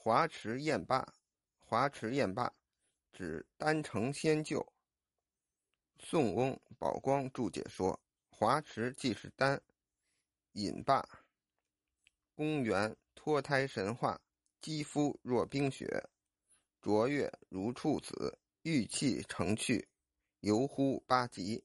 华池宴罢，华池宴罢，指丹城仙就，宋翁宝光注解说，华池即是丹饮罢，公元脱胎神话，肌肤若冰雪，卓越如处子，玉器成趣，游乎八极。